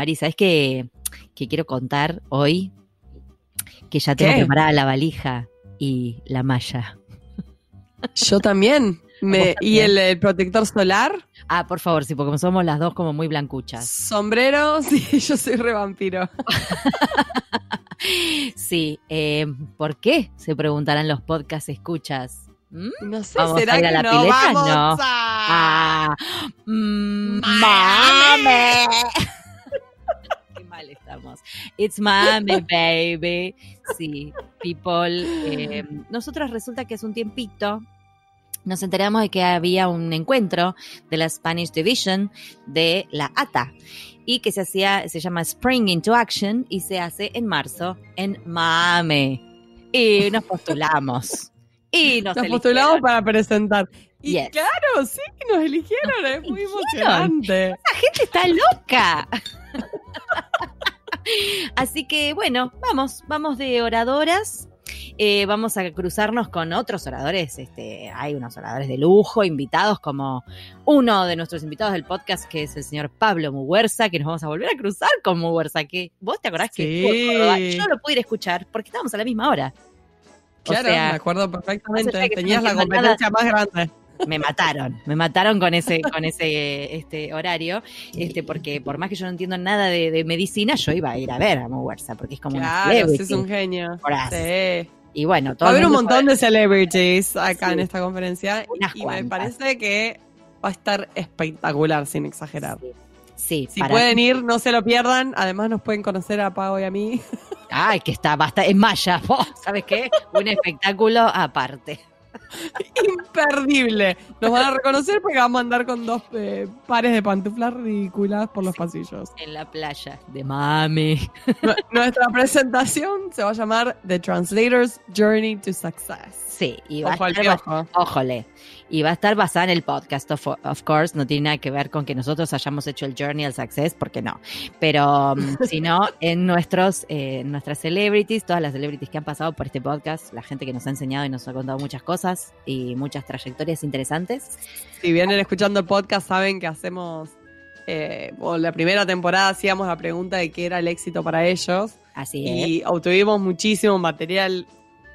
Marisa, es que, que quiero contar hoy que ya tengo preparada la valija y la malla. Yo también. Me, ¿Y el, protector solar? Ah, por favor, sí, porque somos las dos como muy blancuchas. Sombrero, sí, yo soy re vampiro. sí, eh, ¿por qué? Se preguntarán los podcast escuchas. ¿Mm? No sé, ¿será que la no? Pileta? Vamos no. A... Ah, mm, mame. Estamos. It's mame, baby. Sí, people. Eh, nosotros resulta que es un tiempito nos enteramos de que había un encuentro de la Spanish Division de la ATA y que se hacía, se llama Spring into Action y se hace en marzo en Mame. Y nos postulamos. Y nos, postulamos para presentar. Y claro, sí, nos eligieron, es muy emocionante. La gente está loca. Así que bueno, vamos, vamos de oradoras eh, vamos a cruzarnos con otros oradores. Este, hay unos oradores de lujo, invitados como uno de nuestros invitados del podcast, que es el señor Pablo Muguerza, que nos vamos a volver a cruzar con Muguerza, que vos te acordás que yo lo pude ir a escuchar porque estábamos a la misma hora. Claro, me acuerdo perfectamente. Tenías la competencia más grande me mataron, me mataron con ese, con ese este horario, este, porque por más que yo no entiendo nada de, medicina, yo iba a ir a ver a Muguerza, porque es como claro, es un genio. Sí. Y bueno, todo Va a haber un montón de celebrities acá en esta conferencia y me parece que va a estar espectacular, sin exagerar. Sí. si pueden ir, no se lo pierdan. Además, nos pueden conocer a Pau y a mí. Ay, que está, basta en Maya. ¿Sabes qué? Un espectáculo aparte. Imperdible. Nos van a reconocer porque vamos a andar con dos eh, pares de pantuflas ridículas por los pasillos. En la playa de mami. Nuestra presentación se va a llamar The Translator's Journey to Success. Sí, y va a estar, ójole, y va a estar basada en el podcast, of, course, no tiene nada que ver con que nosotros hayamos hecho el Journey al Success, porque no, pero um, sino en nuestros, eh, nuestras celebrities, todas las celebrities que han pasado por este podcast, la gente que nos ha enseñado y nos ha contado muchas cosas y muchas trayectorias interesantes. Si vienen escuchando el podcast, saben que hacemos, eh, la primera temporada hacíamos la pregunta de qué era el éxito para ellos. Así es. Y obtuvimos muchísimo material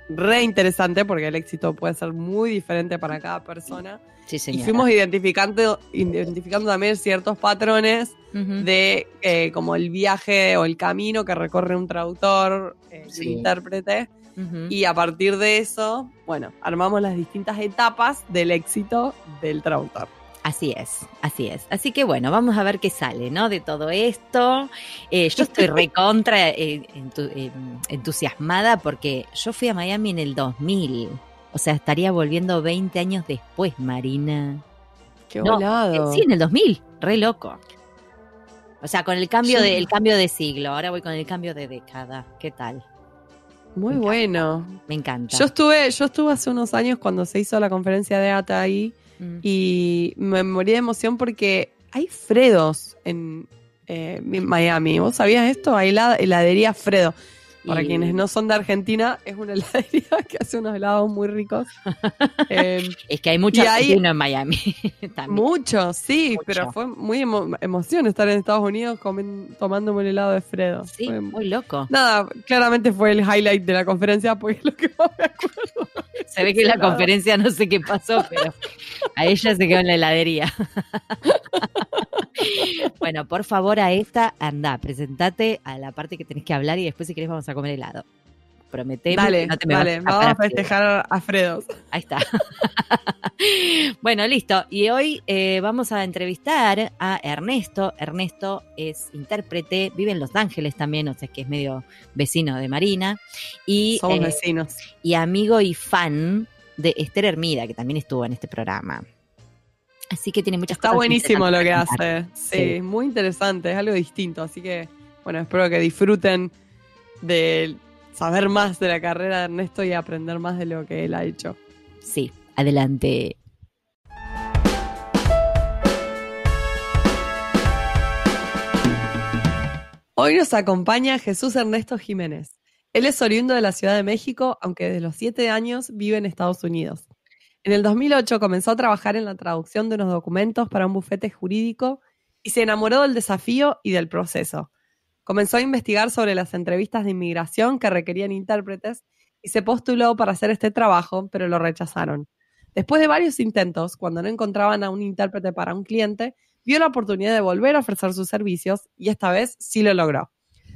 re interesante porque el éxito puede ser muy diferente para cada persona. Sí, y fuimos identificando, identificando también ciertos patrones de eh, como el viaje o el camino que recorre un traductor, eh, un intérprete. Y a partir de eso, bueno, armamos las distintas etapas del éxito del traductor. Así es, así es. Así que bueno, vamos a ver qué sale, ¿no? De todo esto. Eh, yo estoy recontra eh, entusiasmada porque yo fui a Miami en el 2000. O sea, estaría volviendo 20 años después, Marina. Qué volado. Eh, sí, en el 2000, re loco. O sea, con el cambio, de, el cambio de siglo. Ahora voy con el cambio de década. ¿Qué tal? Muy bueno. Me encanta. Yo estuve, yo estuve hace unos años cuando se hizo la conferencia de ATA ahí Mm. Y me morí de emoción porque hay Fredos en eh, Miami. ¿Vos sabías esto? Hay la heladería Fredo. Para quienes no son de Argentina, es una heladería que hace unos helados muy ricos. Em, es que hay mucho argentino en Miami. Mucho, sí, pero fue muy emoción estar en Estados Unidos tomándome un helado de Fredo. Sí, muy loco. Nada, claramente fue el highlight de la conferencia, porque es lo que más me acuerdo. Se ve que en la conferencia no sé qué pasó, pero a ella se quedó en la heladería. bueno, por favor, a esta, anda, presentate a la parte que tenés que hablar y después si querés vamos a comer helado. Prometemos dale, no te me vamos a festejar a Fredo. Ahí está. bueno, listo. Y hoy eh, vamos a entrevistar a Ernesto. Ernesto es intérprete, vive en Los Ángeles también, o sea que es medio vecino de Marina. Y, Somos eh, vecinos. Y amigo y fan de Esther Hermida, que también estuvo en este programa. Así que tiene muchas Está buenísimo lo que hace. Sí, muy interesante, es algo distinto. Así que, bueno, espero que disfruten de saber más de la carrera de Ernesto y aprender más de lo que él ha hecho. Sí, adelante. Hoy nos acompaña Jesús Ernesto Jiménez. Él es oriundo de la Ciudad de México, aunque desde los siete años vive en Estados Unidos. En el 2008 comenzó a trabajar en la traducción de unos documentos para un bufete jurídico y se enamoró del desafío y del proceso. Comenzó a investigar sobre las entrevistas de inmigración que requerían intérpretes y se postuló para hacer este trabajo, pero lo rechazaron. Después de varios intentos, cuando no encontraban a un intérprete para un cliente, vio la oportunidad de volver a ofrecer sus servicios y esta vez sí lo logró.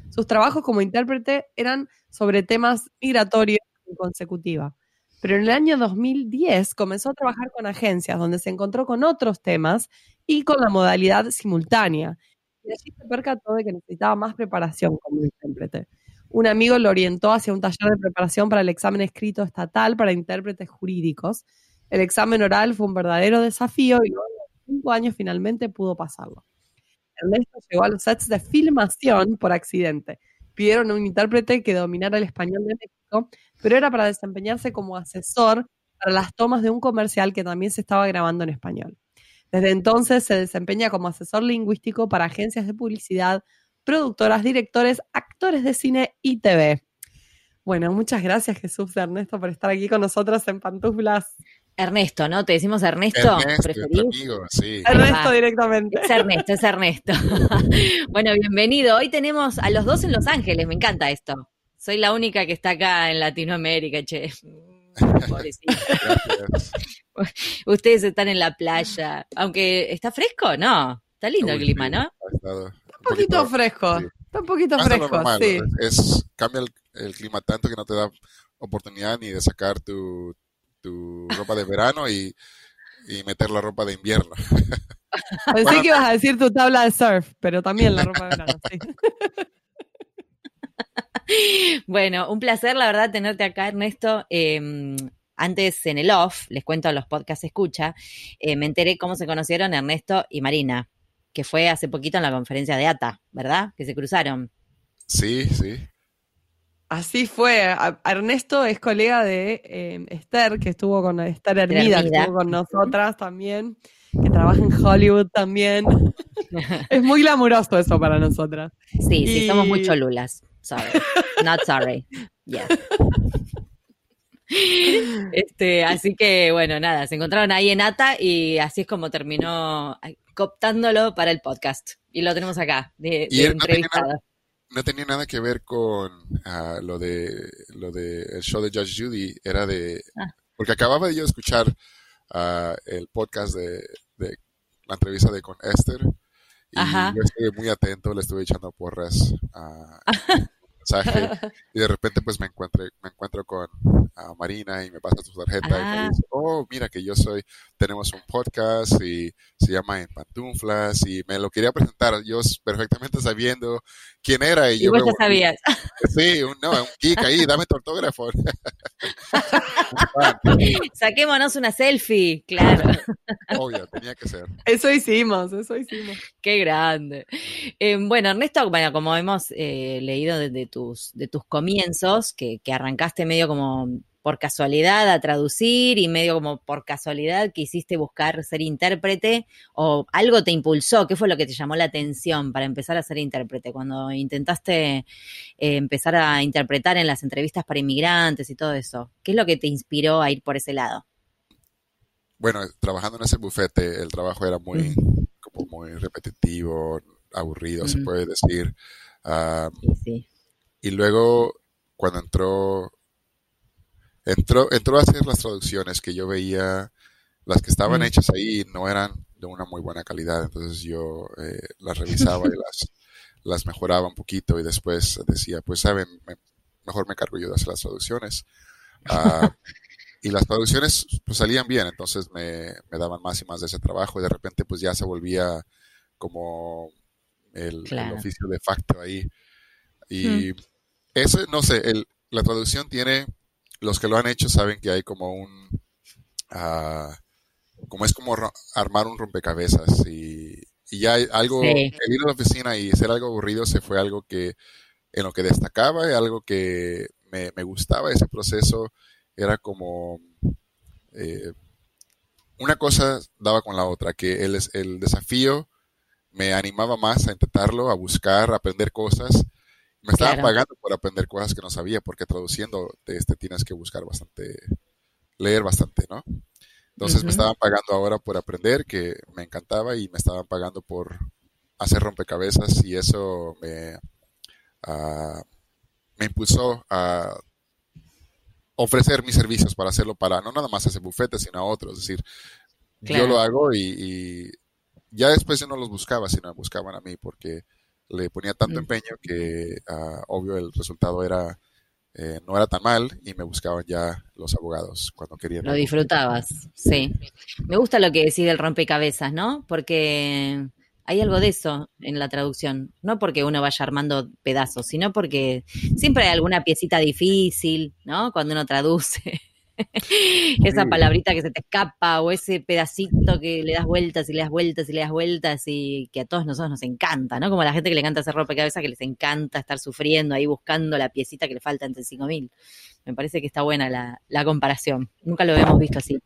Sus trabajos como intérprete eran sobre temas migratorios en consecutiva. Pero en el año 2010 comenzó a trabajar con agencias donde se encontró con otros temas y con la modalidad simultánea. Y allí se percató de que necesitaba más preparación como intérprete. Un amigo lo orientó hacia un taller de preparación para el examen escrito estatal para intérpretes jurídicos. El examen oral fue un verdadero desafío y luego de cinco años finalmente pudo pasarlo. Ernesto llegó a los sets de filmación por accidente. Pidieron un intérprete que dominara el español de México, pero era para desempeñarse como asesor para las tomas de un comercial que también se estaba grabando en español. Desde entonces se desempeña como asesor lingüístico para agencias de publicidad, productoras, directores, actores de cine y TV. Bueno, muchas gracias Jesús y Ernesto por estar aquí con nosotros en Pantuflas. Ernesto, ¿no? ¿Te decimos Ernesto? Ernesto, amigo, sí. Ernesto directamente. Es Ernesto, es Ernesto. bueno, bienvenido. Hoy tenemos a los dos en Los Ángeles, me encanta esto. Soy la única que está acá en Latinoamérica, che. Ustedes están en la playa, aunque está fresco, ¿no? Está lindo el clima, ¿no? Está un poquito fresco, está un poquito fresco, sí. Es, cambia el, clima tanto que no te da oportunidad ni de sacar tu, tu ropa de verano y, y meter la ropa de invierno. Pensé que ibas a decir tu tabla de surf, pero también la ropa de verano, sí. bueno, un placer, la verdad, tenerte acá, Ernesto. Em, antes en el off, les cuento a los podcasts escucha, eh, me enteré cómo se conocieron Ernesto y Marina, que fue hace poquito en la conferencia de ATA, ¿verdad? Que se cruzaron. Sí, sí. Así fue. Ernesto es colega de em, Esther, que estuvo con Esther Hermida, que estuvo con nosotras también, que trabaja en Hollywood también. es muy glamuroso eso para nosotras. Sí, sí, somos muy cholulas. Sorry. Not sorry. Yeah. Este, así que bueno, nada, se encontraron ahí en ATA y así es como terminó cooptándolo para el podcast. Y lo tenemos acá, de, entrevistado. No tenía, nada, que ver con uh, lo de lo de el show de Judge Judy, era de ah. porque acababa yo de escuchar uh, el podcast de, de, la entrevista de con Esther y yo estuve muy atento, le estuve echando porras a y de repente pues me encuentro, me encuentro con Marina y me pasa su tarjeta y me ah. dice, oh, mira que yo soy, tenemos un podcast y se llama En Pantuflas y me lo quería presentar, yo perfectamente sabiendo quién era. Y, yo vos ya sabías. Sí, un, no, un geek ahí, dame tu autógrafo. Saquémonos una selfie, claro. Obvio, tenía que ser. Eso hicimos, eso hicimos. Qué grande. Eh, bueno, Ernesto, bueno, como hemos eh, leído desde tus, de tus comienzos, que, que arrancaste medio como por casualidad a traducir y medio como por casualidad quisiste buscar ser intérprete o algo te impulsó? ¿Qué fue lo que te llamó la atención para empezar a ser intérprete? Cuando intentaste eh, empezar a interpretar en las entrevistas para inmigrantes y todo eso, ¿qué es lo que te inspiró a ir por ese lado? Bueno, trabajando en ese bufete, el trabajo era muy, como muy repetitivo, aburrido, se puede decir. Ah, y luego, cuando entró entró, entró a hacer las traducciones que yo veía, las que estaban hechas ahí no eran de una muy buena calidad, entonces yo eh, las revisaba y las, las mejoraba un poquito y después decía, pues saben, mejor me cargo yo de hacer las traducciones. Ah, y las traducciones pues, salían bien, entonces me, me, daban más y más de ese trabajo y de repente pues ya se volvía como el, oficio de facto ahí. Y eso, no sé, el, la traducción tiene los que lo han hecho saben que hay como un, uh, como es como armar un rompecabezas y, y ya hay algo, el ir a la oficina y ser algo aburrido se fue algo que en lo que destacaba algo que me, me gustaba ese proceso era como eh, una cosa daba con la otra, que el, el desafío me animaba más a intentarlo, a buscar, a aprender cosas me estaban pagando por aprender cosas que no sabía, porque traduciendo este, tienes que buscar bastante, leer bastante, ¿no? Entonces me estaban pagando ahora por aprender, que me encantaba, y me estaban pagando por hacer rompecabezas, y eso me, ah, me impulsó a ofrecer mis servicios para hacerlo para no nada más a ese bufete, sino a otros. Es decir, yo lo hago y, ya después yo no los buscaba, sino me buscaban a mí porque le ponía tanto mm. empeño que ah, obvio el resultado era eh, no era tan mal y me buscaban ya los abogados cuando querían. Lo disfrutabas, sí. Me gusta lo que decís del rompecabezas, ¿no? Porque hay algo de eso en la traducción. No porque uno vaya armando pedazos, sino porque siempre hay alguna piecita difícil, ¿no? Cuando uno traduce. Esa palabrita que se te escapa o ese pedacito que le das vueltas y le das vueltas y le das vueltas y que a todos nosotros nos encanta, ¿no? Como a la gente que le encanta hacer rompecabezas, que les encanta estar sufriendo ahí buscando la piecita que le falta entre 5000. Me parece que está buena la, comparación. Nunca lo hemos visto así.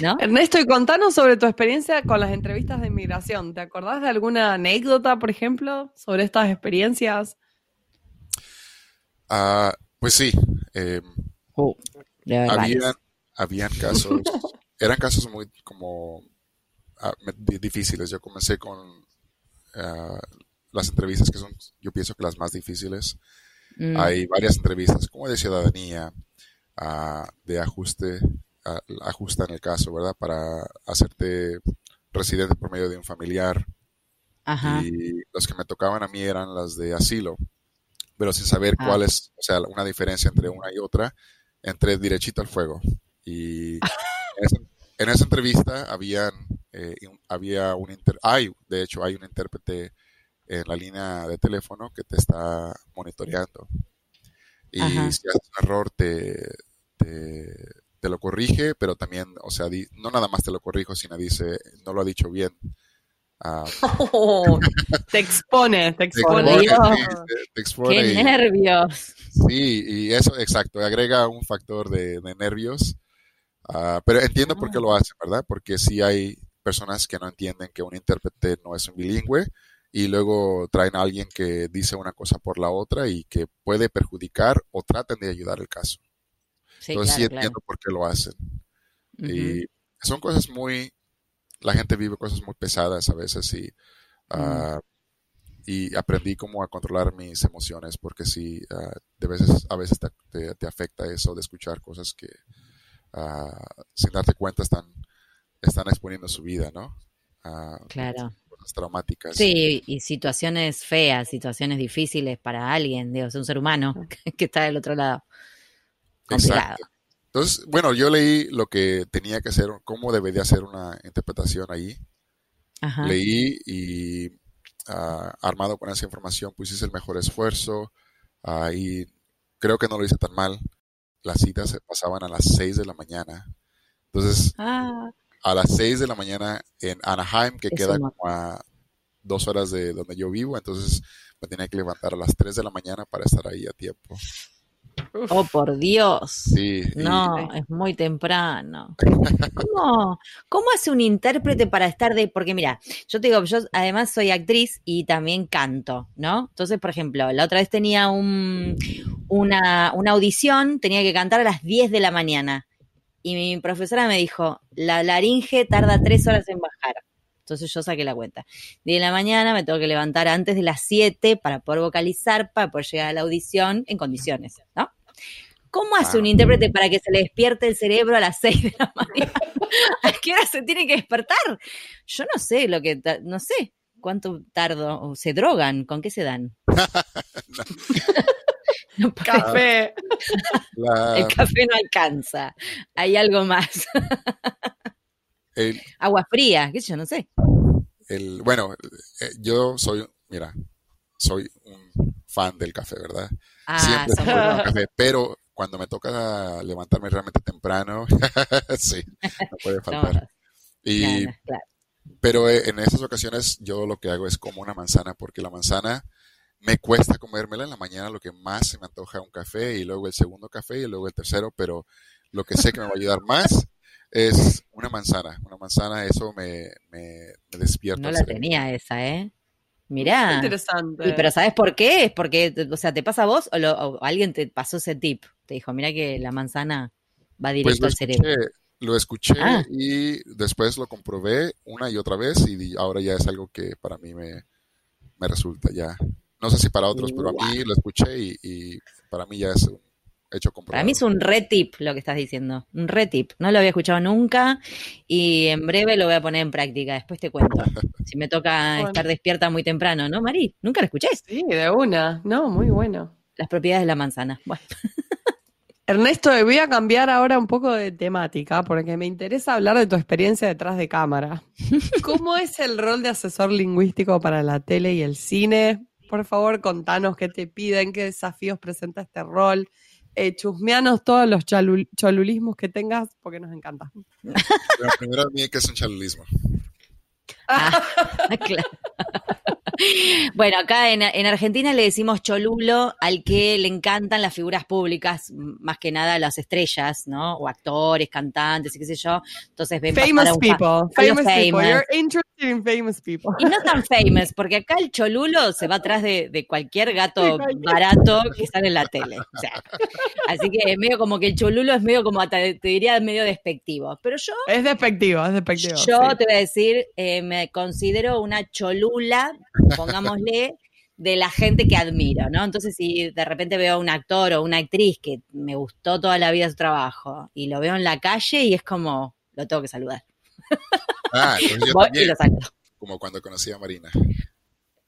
¿No? Ernesto, y contanos sobre tu experiencia con las entrevistas de inmigración. ¿Te acordás de alguna anécdota, por ejemplo, sobre estas experiencias? Ah, pues sí. Eh, oh habían, habían casos, eran casos muy como ah, difíciles. Yo comencé con ah, las entrevistas que son, yo pienso que las más difíciles. Mm. Hay varias entrevistas, como de ciudadanía, ah, de ajuste, ajusta en el caso, ¿verdad? Para hacerte residente por medio de un familiar. Y los que me tocaban a mí eran las de asilo, pero sin saber cuál es, o sea, una diferencia entre una y otra entré derechito al fuego. Y en, esa, entrevista habían, eh, había un inter hay, de hecho, hay un intérprete en la línea de teléfono que te está monitoreando. Y si haces un error, te, te, lo corrige, pero también, o sea, no nada más te lo corrijo, sino dice, no lo ha dicho bien. Ah, te expone, te expone. Te, expone ¡Qué nervios! Sí, y eso, exacto, agrega un factor de, nervios. Ah, pero entiendo por qué lo hacen, ¿verdad? Porque sí hay personas que no entienden que un intérprete no es un bilingüe y luego traen a alguien que dice una cosa por la otra y que puede perjudicar o traten de ayudar el caso. Entonces sí entiendo por qué lo hacen. Y son cosas muy, la gente vive cosas muy pesadas a veces y uh, y aprendí cómo a controlar mis emociones porque sí, ah, de veces, a veces te, afecta eso de escuchar cosas que ah, sin darte cuenta están, están exponiendo su vida, ¿no? claro. Cosas traumáticas. Sí, y situaciones feas, situaciones difíciles para alguien, digo, es un ser humano que está del otro lado. Exacto. Entonces, bueno, yo leí lo que tenía que hacer, cómo debería hacer una interpretación ahí. Leí y Ah, armado con esa información, pues hice el mejor esfuerzo uh, y creo que no lo hice tan mal. Las citas se pasaban a las 6 de la mañana. Entonces, ah. a las 6 de la mañana en Anaheim, que queda como a dos horas de donde yo vivo, entonces me tenía que levantar a las 3 de la mañana para estar ahí a tiempo. Oh, por Dios. Sí, no, es muy temprano. ¿Cómo, ¿Cómo, hace un intérprete para estar de.? Porque mira, yo te digo, yo además soy actriz y también canto, ¿no? Entonces, por ejemplo, la otra vez tenía un, una, una audición, tenía que cantar a las 10 de la mañana. Y mi profesora me dijo: la laringe tarda tres horas en bajar. Entonces yo saqué la cuenta. De la mañana me tengo que levantar antes de las 7 para poder vocalizar, para poder llegar a la audición en condiciones, ¿no? ¿Cómo hace un intérprete para que se le despierte el cerebro a las 6 de la mañana? ¿A qué hora se tiene que despertar? Yo no sé lo que, no sé cuánto tardo, se drogan, ¿con qué se dan? café. El café no alcanza. Hay algo más. Agua fría, qué sé yo, no sé. El, bueno, eh, yo soy, mira, soy un fan del café, ¿verdad? Ah, Siempre el café, pero cuando me toca levantarme realmente temprano, sí, no puede faltar. Y, Pero eh, en esas ocasiones yo lo que hago es como una manzana, porque la manzana me cuesta comérmela en la mañana, lo que más se me antoja un café, y luego el segundo café, y luego el tercero, pero lo que sé que me va a ayudar más es una manzana. Una manzana, eso me, me, despierta. No la tenía esa, ¿eh? Mirá. Interesante. Y, pero ¿sabes por qué? Es porque, o sea, ¿te pasa a vos o, alguien te pasó ese tip? Te dijo, mira que la manzana va pues directo al cerebro. Lo escuché ah. y después lo comprobé una y otra vez y ahora ya es algo que para mí me, me resulta ya No sé si para otros, pero a mí lo escuché y, para mí ya es un hecho comprobado. Para mí es un retip lo que estás diciendo, un retip. No lo había escuchado nunca y en breve lo voy a poner en práctica. Después te cuento. si me toca estar despierta muy temprano, ¿no, Mari? ¿Nunca lo escuché? Sí, de una. No, muy bueno. Las propiedades de la manzana. Bueno. Ernesto, voy a cambiar ahora un poco de temática porque me interesa hablar de tu experiencia detrás de cámara. ¿Cómo es el rol de asesor lingüístico para la tele y el cine? Por favor, contanos qué te piden, qué desafíos presenta este rol. Eh, chusmeanos todos los cholulismos que tengas porque nos encanta. primero, ¿qué es un chalulismo? Ah, claro. Bueno, acá en, Argentina le decimos cholulo al que le encantan las figuras públicas, más que nada las estrellas, ¿no? O actores, cantantes y qué sé yo. Entonces ven famous people, famous people. You're interested in famous people. Y no tan famous, porque acá el cholulo se va atrás de, cualquier gato barato que sale en la tele. O sea, así que es medio como que el cholulo es medio como, te, diría, medio despectivo. Pero yo... Es despectivo, es despectivo. Yo te voy a decir, eh, me considero una cholula pongámosle, de la gente que admiro, ¿no? Entonces, si de repente veo a un actor o una actriz que me gustó toda la vida su trabajo y lo veo en la calle y es como, lo tengo que saludar. Ah, yo también, Como cuando conocí a Marina.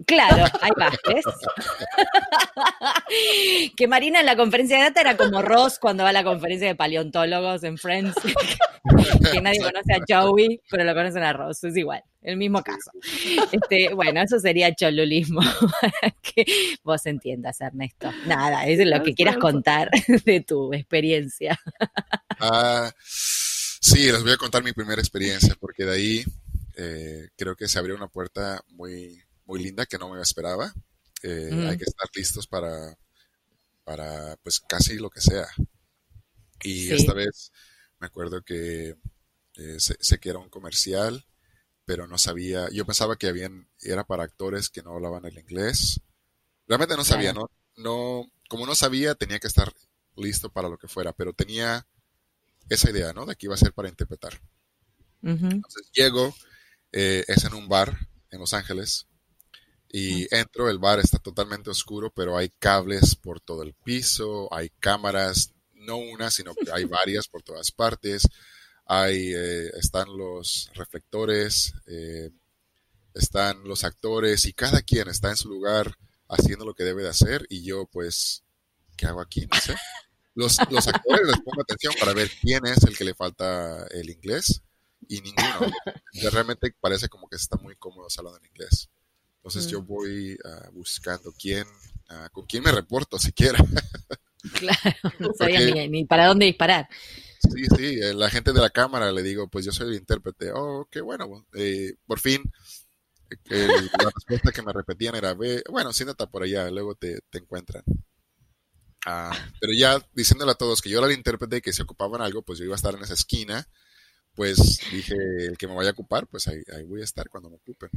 Claro, ahí va, ¿ves? que Marina en la conferencia de data era como Ross cuando va a la conferencia de paleontólogos en Friends, que nadie conoce a Joey, pero lo conocen a Ross, es igual, el mismo caso. Este, bueno, eso sería cholulismo, para que vos entiendas, Ernesto. Nada, es lo que quieras contar de tu experiencia. Ah, sí, les voy a contar mi primera experiencia, porque de ahí eh, creo que se abrió una puerta muy muy linda que no me esperaba. Eh, hay que estar listos para, para, pues, casi lo que sea. Y esta vez me acuerdo que eh, sé, que era un comercial, pero no sabía, yo pensaba que habían, era para actores que no hablaban el inglés. Realmente no sabía, ¿no? no Como no sabía, tenía que estar listo para lo que fuera, pero tenía esa idea, ¿no? De que iba a ser para interpretar. Entonces llego, eh, es en un bar en Los Ángeles, y entro, el bar está totalmente oscuro, pero hay cables por todo el piso, hay cámaras, no una, sino que hay varias por todas partes. Hay, eh, están los reflectores, eh, están los actores y cada quien está en su lugar haciendo lo que debe de hacer y yo pues, ¿qué hago aquí? No sé. Los, los actores les pongo atención para ver quién es el que le falta el inglés y ninguno. Realmente parece como que está muy cómodo hablando en inglés. Entonces yo voy ah, buscando quién, uh, con quién me reporto siquiera. claro, no sabía ni, para dónde disparar. Sí, sí, eh, la gente de la cámara le digo, pues yo soy el intérprete. Oh, qué bueno. Eh, por fin, eh, la respuesta que me repetían era, Ve, bueno, siéntate por allá, luego te, te encuentran. Ah, pero ya diciéndole a todos que yo era el intérprete y que se ocupaban algo, pues yo iba a estar en esa esquina. Pues dije, el que me vaya a ocupar, pues ahí, ahí voy a estar cuando me ocupen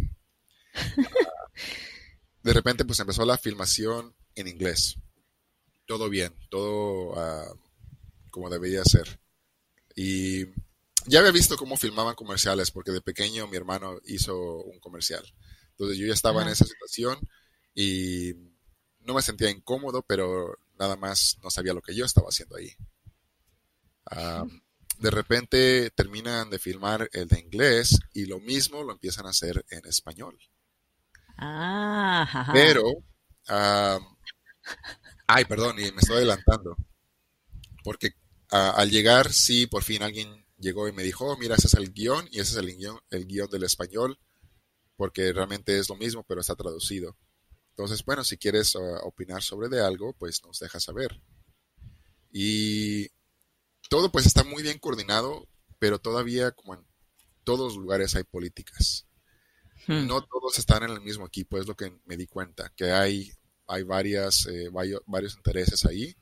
de repente pues empezó la filmación en inglés. Todo bien, todo ah, como debía ser. Y ya había visto cómo filmaban comerciales, porque de pequeño mi hermano hizo un comercial. Entonces yo ya estaba en esa situación y no me sentía incómodo, pero nada más no sabía lo que yo estaba haciendo ahí. Ah, de repente terminan de filmar el de inglés y lo mismo lo empiezan a hacer en español. Ah, Pero, ay, perdón, y me estoy adelantando. Porque al llegar, sí, por fin alguien llegó y me dijo, oh, mira, ese es el guion y ese es el guion, el guion del español, porque realmente es lo mismo, pero está traducido. Entonces, bueno, si quieres ah, opinar sobre de algo, pues nos dejas saber. Y todo pues está muy bien coordinado, pero todavía como en todos lugares hay políticas. Hmm. No todos están en el mismo equipo, es lo que me di cuenta, que hay, hay varias, eh, varios, intereses ahí.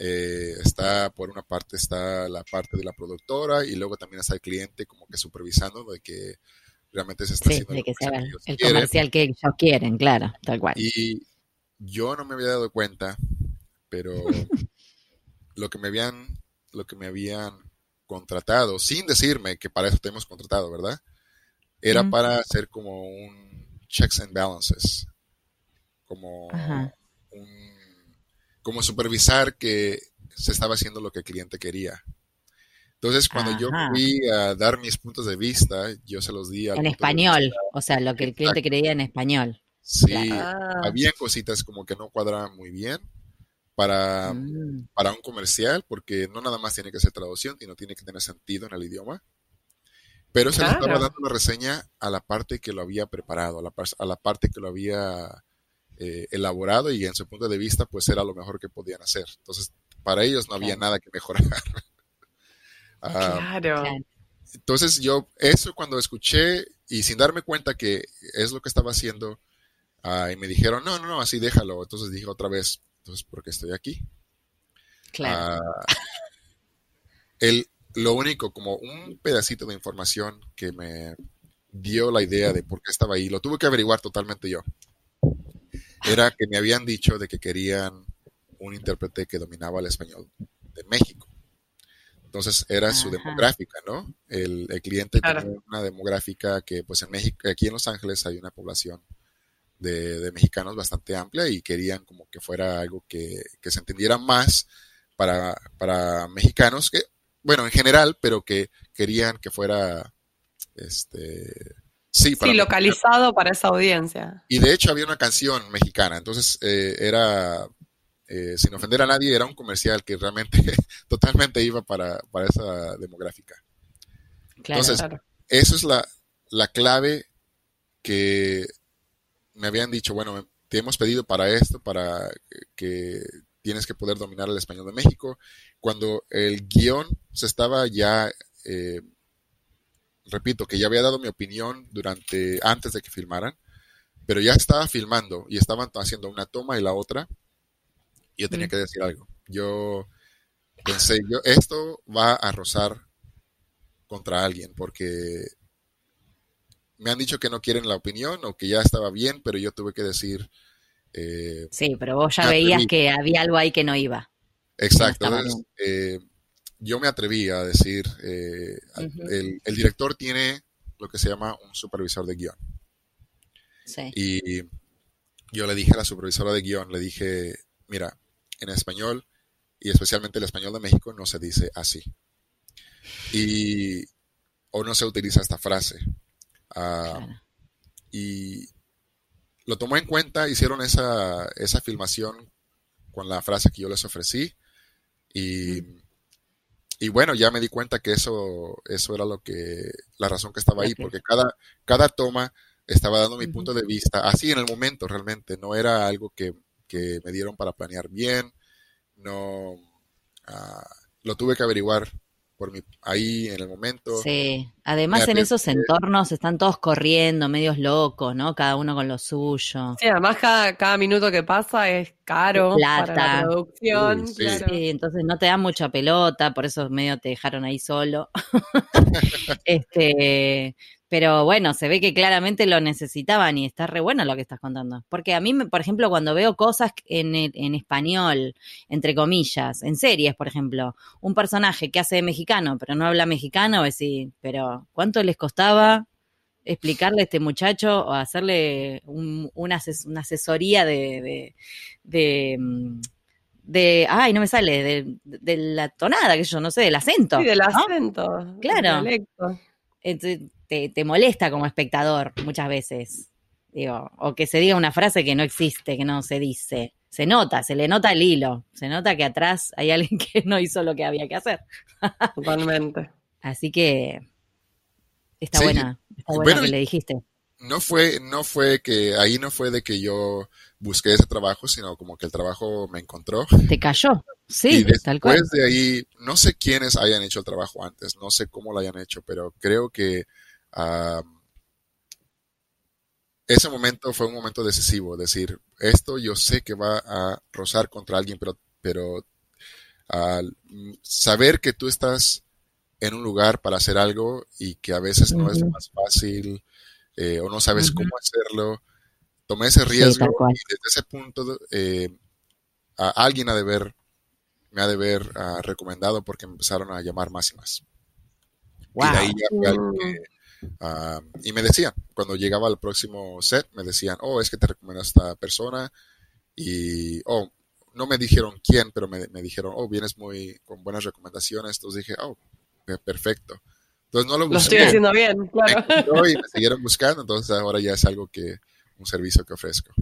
Eh, está, por una parte, está la parte de la productora y luego también está el cliente como que supervisando de que realmente se está haciendo de que sea el comercial que ellos quieren, claro, tal cual. Y yo no me había dado cuenta, pero lo que me habían, lo que me habían contratado, sin decirme que para eso tenemos contratado, ¿verdad? era para hacer como un checks and balances. como, como supervisar que se estaba haciendo lo que el cliente quería. Entonces, cuando yo fui a dar mis puntos de vista, yo se los di En español, o sea, lo que el cliente creía en español. Sí, había cositas como que no cuadraban muy bien para, mm. para un comercial, porque no nada más tiene que ser traducción, sino tiene que tener sentido en el idioma. Pero se le estaba dando la reseña a la parte que lo había preparado, a la, a la parte que lo había eh, elaborado y en su punto de vista, pues era lo mejor que podían hacer. Entonces, para ellos no había nada que mejorar. Ah, claro. Entonces yo, eso cuando escuché y sin darme cuenta que es lo que estaba haciendo, ah, y me dijeron, no, no, no, así déjalo. Entonces dije otra vez, entonces, ¿por qué estoy aquí? Claro. Ah, el, lo único, como un pedacito de información que me dio la idea de por qué estaba ahí, lo tuve que averiguar totalmente yo. Era que me habían dicho de que querían un intérprete que dominaba el español de México. Entonces era su demográfica, ¿no? El, cliente tenía una demográfica que pues en México, aquí en Los Ángeles hay una población de, mexicanos bastante amplia y querían como que fuera algo que, se entendiera más para, para, mexicanos, que, bueno, en general, pero que querían que fuera, este, sí, para localizado para esa audiencia. Y de hecho había una canción mexicana, entonces eh, era eh, sin ofender a nadie, era un comercial que realmente totalmente iba para, esa demográfica. Entonces, eso es la, la clave que me habían dicho, bueno, te hemos pedido para esto, para que tienes que poder dominar el español de México. Cuando el guion se estaba ya, eh, repito, que ya había dado mi opinión durante, antes de que filmaran, pero ya estaba filmando y estaban haciendo una toma y la otra, yo tenía mm. que decir algo. Yo pensé, yo, esto va a rozar contra alguien porque me han dicho que no quieren la opinión o que ya estaba bien, pero yo tuve que decir... Eh, sí, pero vos ya veías que había algo ahí que no iba. Exacto. Eh, yo me atreví a decir, eh, el, el, director tiene lo que se llama un supervisor de guion. Sí. Y yo le dije a la supervisora de guion, le dije, mira, en español y especialmente el español de México no se dice así. Y, o no se utiliza esta frase. Ah, y lo tomó en cuenta, hicieron esa, esa filmación con la frase que yo les ofrecí. Y, y, bueno, ya me di cuenta que eso, eso era lo que, la razón que estaba ahí, porque cada, cada toma estaba dando mi punto de vista, así en el momento realmente, no era algo que que me dieron para planear bien. No ah, lo tuve que averiguar por mi, ahí en el momento. Sí, además en esos entornos están todos corriendo, medios locos, ¿no? Cada uno con lo suyo. Sí, además cada, cada minuto que pasa es caro para la producción. sí. entonces no te da mucha pelota, por eso medio te dejaron ahí solo. este, pero bueno, se ve que claramente lo necesitaban y está re bueno lo que estás contando. Porque a mí, por ejemplo, cuando veo cosas en, en español, entre comillas, en series, por ejemplo, un personaje que hace de mexicano, pero no habla mexicano, decir, pero ¿cuánto les costaba explicarle a este muchacho o hacerle una, asesoría de, de, mm, de, ay, no me sale, de, la tonada, que yo no sé, del acento. Sí, del acento. Claro. Entonces, te, molesta como espectador muchas veces. Digo, o que se diga una frase que no existe, que no se dice. Se nota, se le nota el hilo. Se nota que atrás hay alguien que no hizo lo que había que hacer. Totalmente. Así que está buena, está buena que le dijiste. No fue, no fue que, ahí no fue de que yo busqué ese trabajo, sino como que el trabajo me encontró. Te cayó, sí, tal cual. Después de ahí, no sé quiénes hayan hecho el trabajo antes, no sé cómo lo hayan hecho, pero creo que ese momento fue un momento decisivo, decir, esto yo sé que va a rozar contra alguien, pero, pero saber que tú estás en un lugar para hacer algo y que a veces no es más fácil eh, o no sabes cómo hacerlo, tomé ese riesgo y desde ese punto eh, a alguien ha de ver, me ha de ver ah, recomendado porque me empezaron a llamar más y más. Y de ahí ya fue algo que y me decían, cuando llegaba al próximo set, me decían, oh, es que te recomiendo a esta persona. Y, oh, no me dijeron quién, pero me, dijeron, oh, vienes muy con buenas recomendaciones. Entonces dije, oh, perfecto. Entonces no lo busqué. Lo estoy haciendo bien, claro. y me siguieron buscando, entonces ahora ya es algo que, un servicio que ofrezco.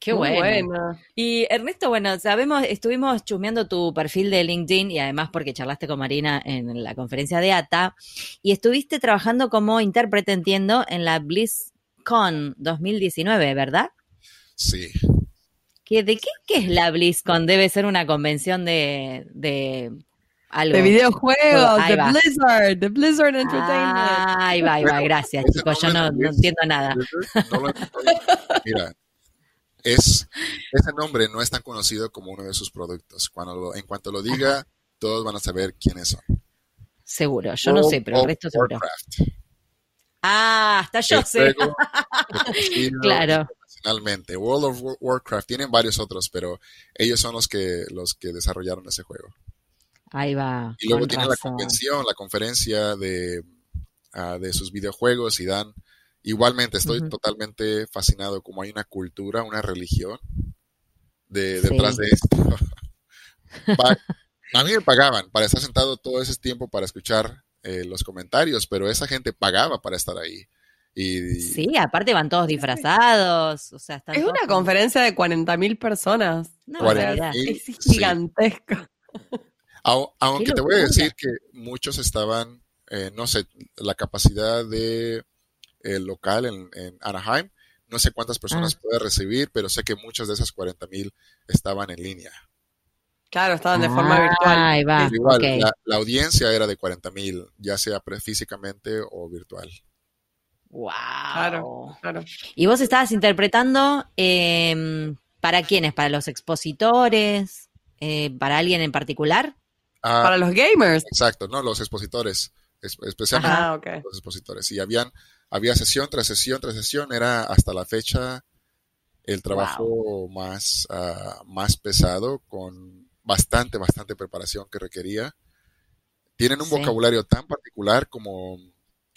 Qué bueno. Y Ernesto, bueno, sabemos, estuvimos chumeando tu perfil de LinkedIn y además porque charlaste con Marina en la conferencia de ATA y estuviste trabajando como intérprete, entiendo, en la BlizzCon 2019, ¿verdad? Sí. ¿De qué, qué es la BlizzCon? Debe ser una convención de, de algo. De videojuegos, de Blizzard, de Blizzard Entertainment. ahí va, ahí va, gracias chicos, yo no, entiendo nada. Mira, es, ese nombre no es tan conocido como uno de sus productos. Cuando en cuanto lo diga, todos van a saber quiénes son. Seguro, yo no sé, pero el resto seguro. Ah, hasta yo sé. claro. Internacionalmente. World of Warcraft tienen varios otros, pero ellos son los que los que desarrollaron ese juego. Ahí va. Y luego tienen la convención, la conferencia de, ah, de sus videojuegos y dan Igualmente, estoy totalmente fascinado como hay una cultura, una religión de, detrás de esto. a mí me pagaban para estar sentado todo ese tiempo para escuchar eh, los comentarios, pero esa gente pagaba para estar ahí. Y, sí, aparte van todos disfrazados. O sea, es una conferencia de 40.000 personas. No, es gigantesco. Aunque te voy a decir que muchos estaban, eh, no sé, la capacidad de el local en, Anaheim. No sé cuántas personas ah. puede recibir, pero sé que muchas de esas 40 mil estaban en línea. Claro, estaban de forma virtual. Va. Igual, la, audiencia era de 40 mil, ya sea físicamente o virtual. Wow. Claro, claro. Y vos estabas interpretando em, para quiénes, para los expositores, eh, para alguien en particular. Ah, para los gamers. Exacto, no, los expositores, especialmente los expositores. Y habían había sesión tras sesión tras sesión, era hasta la fecha el trabajo más, ah, más pesado, con bastante, bastante preparación que requería. Tienen un vocabulario tan particular como,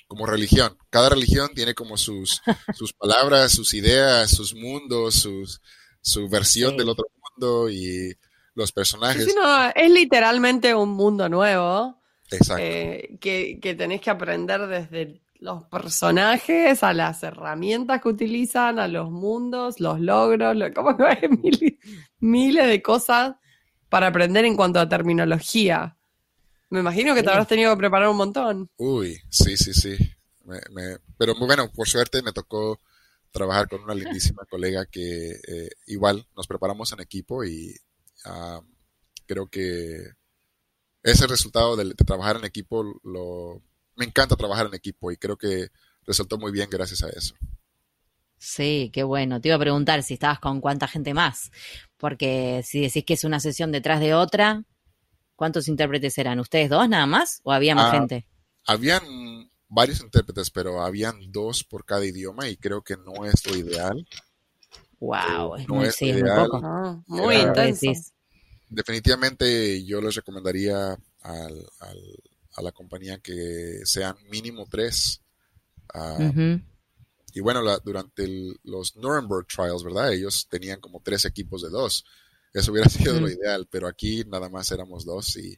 como religión. Cada religión tiene como sus, sus palabras, sus ideas, sus mundos, sus, su versión del otro mundo y los personajes. es literalmente un mundo nuevo. Exacto. Eh, que, que tenés que aprender desde los personajes, a las herramientas que utilizan, a los mundos, los logros, lo, como que hay miles, de cosas para aprender en cuanto a terminología. Me imagino que te habrás tenido que preparar un montón. Uy, sí, sí, sí. pero bueno, por suerte me tocó trabajar con una lindísima colega que eh, igual nos preparamos en equipo y ah, creo que ese resultado de trabajar en equipo lo, me encanta trabajar en equipo y creo que resultó muy bien gracias a eso. Sí, qué bueno. Te iba a preguntar si estabas con cuánta gente más, porque si decís que es una sesión detrás de otra, ¿cuántos intérpretes eran? ¿Ustedes dos nada más o había más ah, gente? Habían varios intérpretes, pero habían dos por cada idioma y creo que no es lo ideal. Wow, eh, es muy, sí, muy intenso. Definitivamente yo les recomendaría al a la compañía que sean mínimo tres. Ah, y bueno, durante los Nuremberg Trials, ¿verdad? Ellos tenían como tres equipos de dos. Eso hubiera sido lo ideal, pero aquí nada más éramos dos y,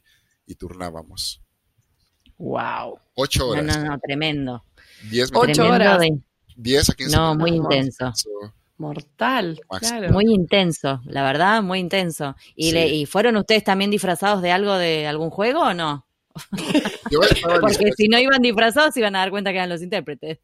turnábamos. Wow. Ocho horas. No, no, tremendo. Diez Ocho horas. Diez a quince No, muy intenso. Mortal, claro. Muy intenso, la verdad, muy intenso. ¿Y, ¿Y fueron ustedes también disfrazados de algo de algún juego o no? Porque si no iban disfrazados, iban a dar cuenta que eran los intérpretes.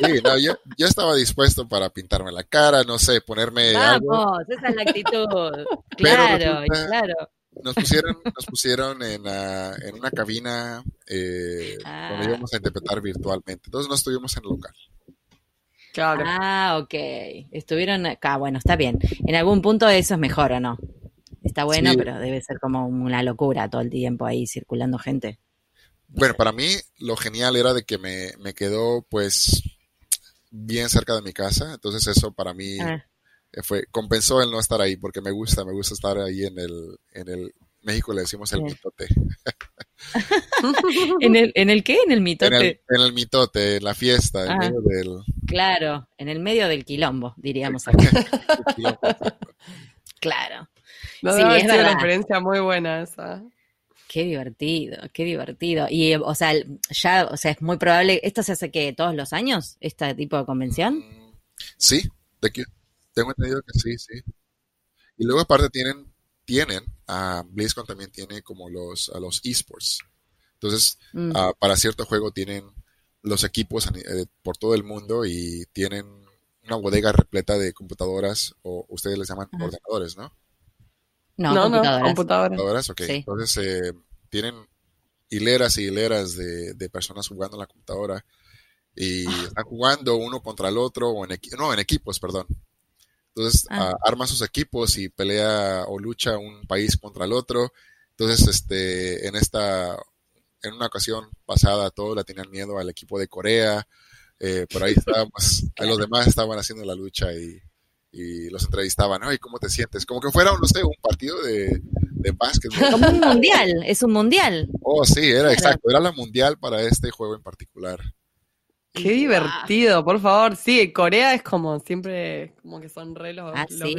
Sí, no, yo, estaba dispuesto para pintarme la cara, no sé, ponerme. Vamos, esa es la actitud. Claro, claro. Nos pusieron, nos pusieron en, en una cabina eh, donde ah. íbamos a interpretar virtualmente. Entonces no estuvimos en el local. Claro. Ah, ok. Estuvieron acá, bueno, está bien. En algún punto eso es mejor o no. Está bueno, pero debe ser como una locura todo el tiempo ahí circulando gente. Bueno, para mí lo genial era de que me, quedó pues bien cerca de mi casa, entonces eso para mí ah. fue compensó el no estar ahí porque me gusta, me gusta estar ahí en el en el México le decimos el mitote. ¿En, el, ¿En el qué? ¿En el mitote? En el, mitote, la fiesta, en ah. medio del... Claro, en el medio del quilombo, diríamos acá. claro. No, sí, es una experiencia muy buena esa. Qué divertido, qué divertido. Y, o sea, ya, o sea, es muy probable, ¿esto se hace que todos los años, este tipo de convención? Mm, sí, de que, tengo entendido que sí, sí. Y luego aparte tienen, tienen, uh, BlizzCon también tiene como los, a los esports. Entonces, mm. ah, para cierto juego tienen los equipos eh, por todo el mundo y tienen una bodega repleta de computadoras, o ustedes les llaman ordenadores, ¿no? No, computadoras. computadoras. Entonces, eh, tienen hileras y hileras de, personas jugando en la computadora y ah. están jugando uno contra el otro, o en no, en equipos, perdón. Entonces, ah. arma sus equipos y pelea o lucha un país contra el otro. Entonces, este, en esta, en una ocasión pasada, todos le tenían miedo al equipo de Corea. Eh, por ahí estábamos, los demás estaban haciendo la lucha y y los entrevistaban, ¿no? ¿Y cómo te sientes? Como que fuera, no sé, un partido de, de básquet. Como un mundial, es un mundial. Oh, sí, era exacto, era la mundial para este juego en particular. Qué divertido, por favor. Sí, Corea es como siempre, como que son re los, ¿Ah, ¿sí?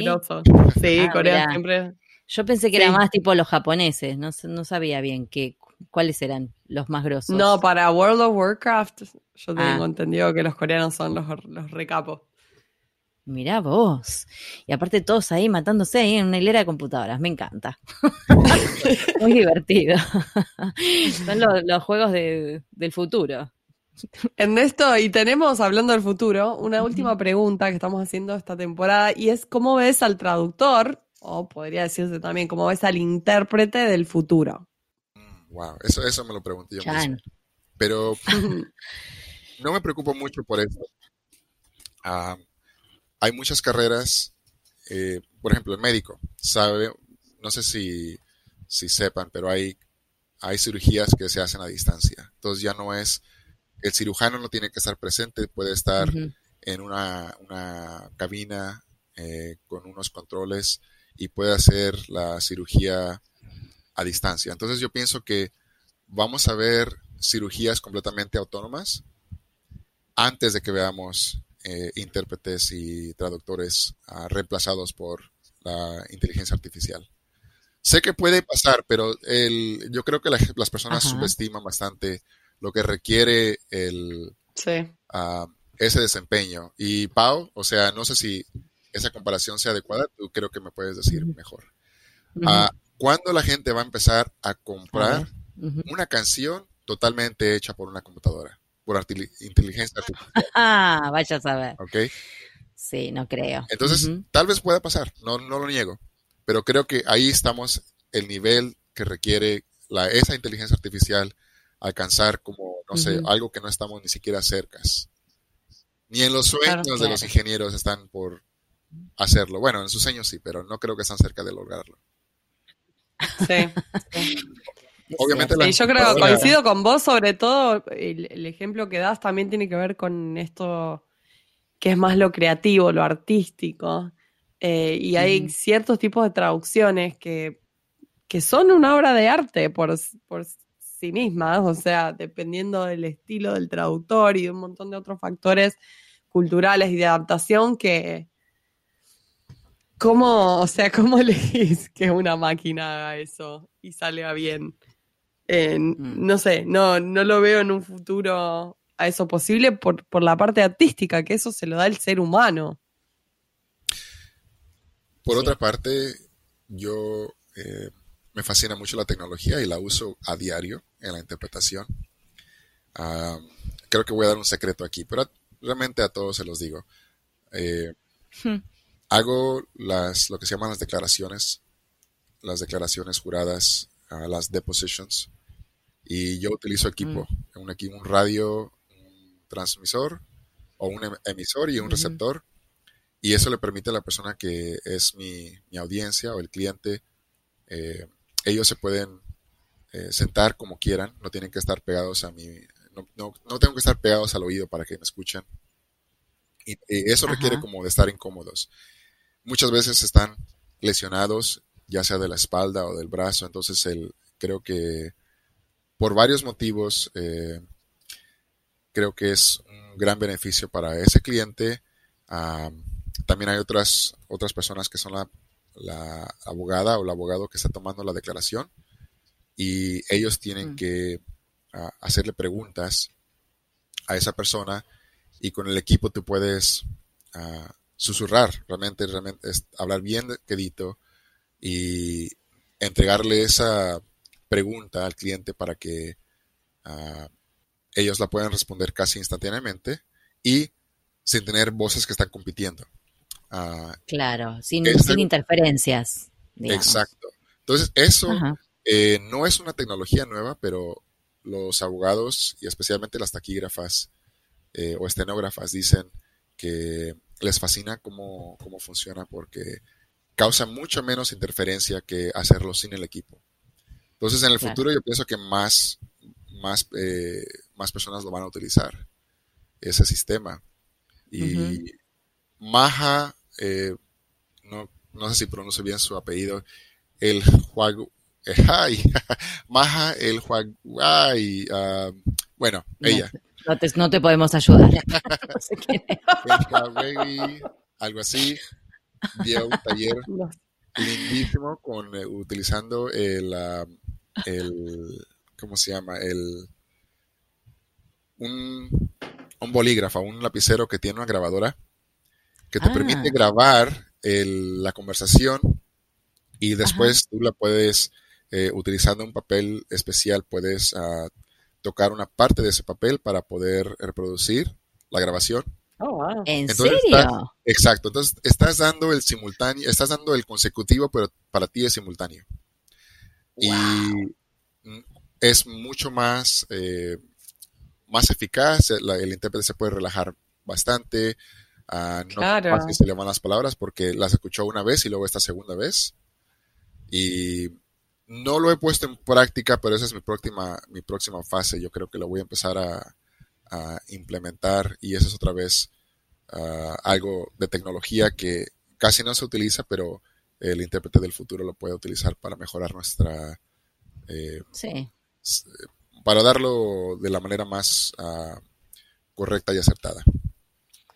Sí, ah, Corea siempre. Yo pensé que era más tipo los japoneses, no, no sabía bien qué, cuáles eran los más grosos. No, para World of Warcraft, yo tengo ah. entendido que los coreanos son los, los recapos. Mirá vos. Y aparte todos ahí matándose ahí en una hilera de computadoras. Me encanta. Muy divertido. Son los, juegos del futuro. Ernesto, y tenemos, hablando del futuro, una última pregunta que estamos haciendo esta temporada y es cómo ves al traductor, o podría decirse también, cómo ves al intérprete del futuro. Wow, eso, eso me lo pregunté yo mismo. Pero no me preocupo mucho por eso. Ah, hay muchas carreras, eh, por ejemplo, el médico, sabe, no sé si, si sepan, pero hay, hay cirugías que se hacen a distancia. Entonces ya no es, el cirujano no tiene que estar presente, puede estar en una, una cabina eh, con unos controles y puede hacer la cirugía a distancia. Entonces yo pienso que vamos a ver cirugías completamente autónomas antes de que veamos eh, intérpretes y traductores ah, reemplazados por la inteligencia artificial. Sé que puede pasar, pero el, yo creo que las personas subestiman bastante lo que requiere el, ah, ese desempeño. Y Pau, o sea, no sé si esa comparación sea adecuada, tú creo que me puedes decir mejor. Ah, ¿Cuándo la gente va a empezar a comprar una canción totalmente hecha por una computadora? Por inteligencia artificial. Ah, vaya a saber. ¿Ok? Sí, no creo. Entonces, tal vez pueda pasar, no, no lo niego, pero creo que ahí estamos el nivel que requiere la, esa inteligencia artificial alcanzar como, no sé, algo que no estamos ni siquiera cerca. Ni en los sueños de los ingenieros están por hacerlo. Bueno, en sus sueños sí, pero no creo que están cerca de lograrlo. Sí. Obviamente y yo creo, coincido con vos, sobre todo, el, ejemplo que das también tiene que ver con esto que es más lo creativo, lo artístico. Eh, y hay ciertos tipos de traducciones que, que, son una obra de arte por, por sí mismas, o sea, dependiendo del estilo del traductor y de un montón de otros factores culturales y de adaptación que, ¿Cómo, o sea, cómo elegís que una máquina haga eso y salga bien? Mm. No sé, no, no lo veo en un futuro a eso posible por, por la parte artística, que eso se lo da el ser humano. Por otra parte, yo eh, me fascina mucho la tecnología y la uso a diario en la interpretación. Ah, creo que voy a dar un secreto aquí, pero realmente a todos se los digo. Eh, hmm. Hago las, lo que se llaman las declaraciones, las declaraciones juradas, uh, las depositions, y yo utilizo equipo, mm. un equipo, un radio, un transmisor o un em, emisor y un receptor. Y eso le permite a la persona que es mi, audiencia o el cliente, eh, ellos se pueden eh, sentar como quieran, no tienen que estar pegados a mi, no, no, tengo que estar pegados al oído para que me escuchen. Y, eso requiere como de estar incómodos. Muchas veces están lesionados, ya sea de la espalda o del brazo, entonces el, creo que por varios motivos, eh, creo que es un gran beneficio para ese cliente. Ah, también hay otras, otras personas que son la, la, abogada o el abogado que está tomando la declaración y ellos tienen mm. que ah, hacerle preguntas a esa persona y con el equipo tú puedes uh, susurrar, realmente, realmente hablar bien quedito y entregarle esa pregunta al cliente para que uh, ellos la puedan responder casi instantáneamente y sin tener voces que están compitiendo. Uh, claro, sin, sin interferencias. Exacto. Entonces, eso eh, no es una tecnología nueva, pero los abogados y especialmente las taquígrafas eh, o estenógrafas dicen que les fascina cómo, cómo, funciona porque causa mucho menos interferencia que hacerlo sin el equipo. Entonces, en el futuro yo pienso que más, más, eh, más personas lo van a utilizar, ese sistema. Y Maja, eh, no, no, sé si pronuncio bien su apellido, el juego Maja, el Huawei, uh, bueno, ella. No te, no te podemos ayudar. algo así. Dio un taller lindísimo con, eh, utilizando el, el, ¿cómo se llama? El, un, un bolígrafo, un lapicero que tiene una grabadora que te permite ah. grabar el, la conversación y después tú la puedes, eh, utilizando un papel especial, puedes uh, tocar una parte de ese papel para poder reproducir la grabación. Oh, wow. ¿En serio? exacto. Entonces, estás dando el simultáneo, estás dando el consecutivo, pero para ti es simultáneo. Y es mucho más, eh, más eficaz. El, intérprete se puede relajar bastante. Uh, no claro. que se le van las palabras porque las escuchó una vez y luego esta segunda vez. Y no lo he puesto en práctica, pero esa es mi próxima, mi próxima fase. Yo creo que lo voy a empezar a, implementar y eso es otra vez ah, algo de tecnología que casi no se utiliza, pero el intérprete del futuro lo puede utilizar para mejorar nuestra... Eh, sí. Para darlo de la manera más ah, correcta y acertada.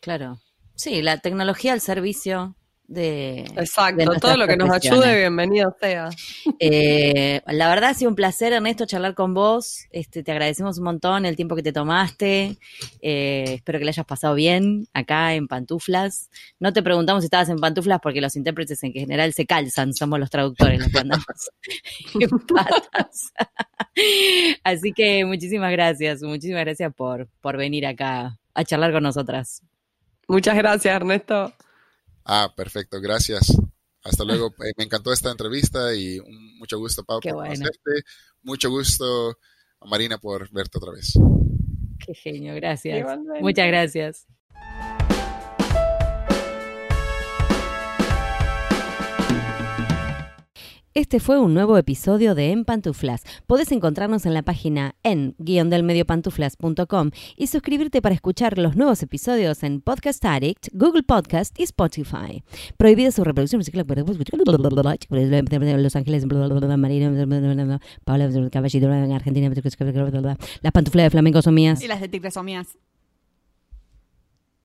Claro. Sí, la tecnología al servicio de. Exacto, todo lo que nos ayude, bienvenido sea. Eh, la verdad ha sido un placer, Ernesto, charlar con vos. Este, te agradecemos un montón el tiempo que te tomaste. Eh, espero que le hayas pasado bien acá en Pantuflas. No te preguntamos si estabas en Pantuflas porque los intérpretes en general se calzan, somos los traductores, los mandamos en patas. Así que muchísimas gracias, muchísimas gracias por, por venir acá a charlar con nosotras. Muchas gracias, Ernesto. Ah, perfecto, gracias. Hasta luego. Eh, me encantó esta entrevista y mucho gusto, Pau, por conocerte. Mucho gusto, Marina, por verte otra vez. Qué genio, gracias. Muchas gracias. Este fue un nuevo episodio de En Pantuflas. Podés encontrarnos en la página en guiondelmediopantuflas.com y suscribirte para escuchar los nuevos episodios en Podcast Addict, Google Podcast y Spotify. Prohibida su reproducción Los Ángeles, Marina, Paula Caballito, Argentina, las pantuflas de flamenco son mías. Y las de tigre son mías.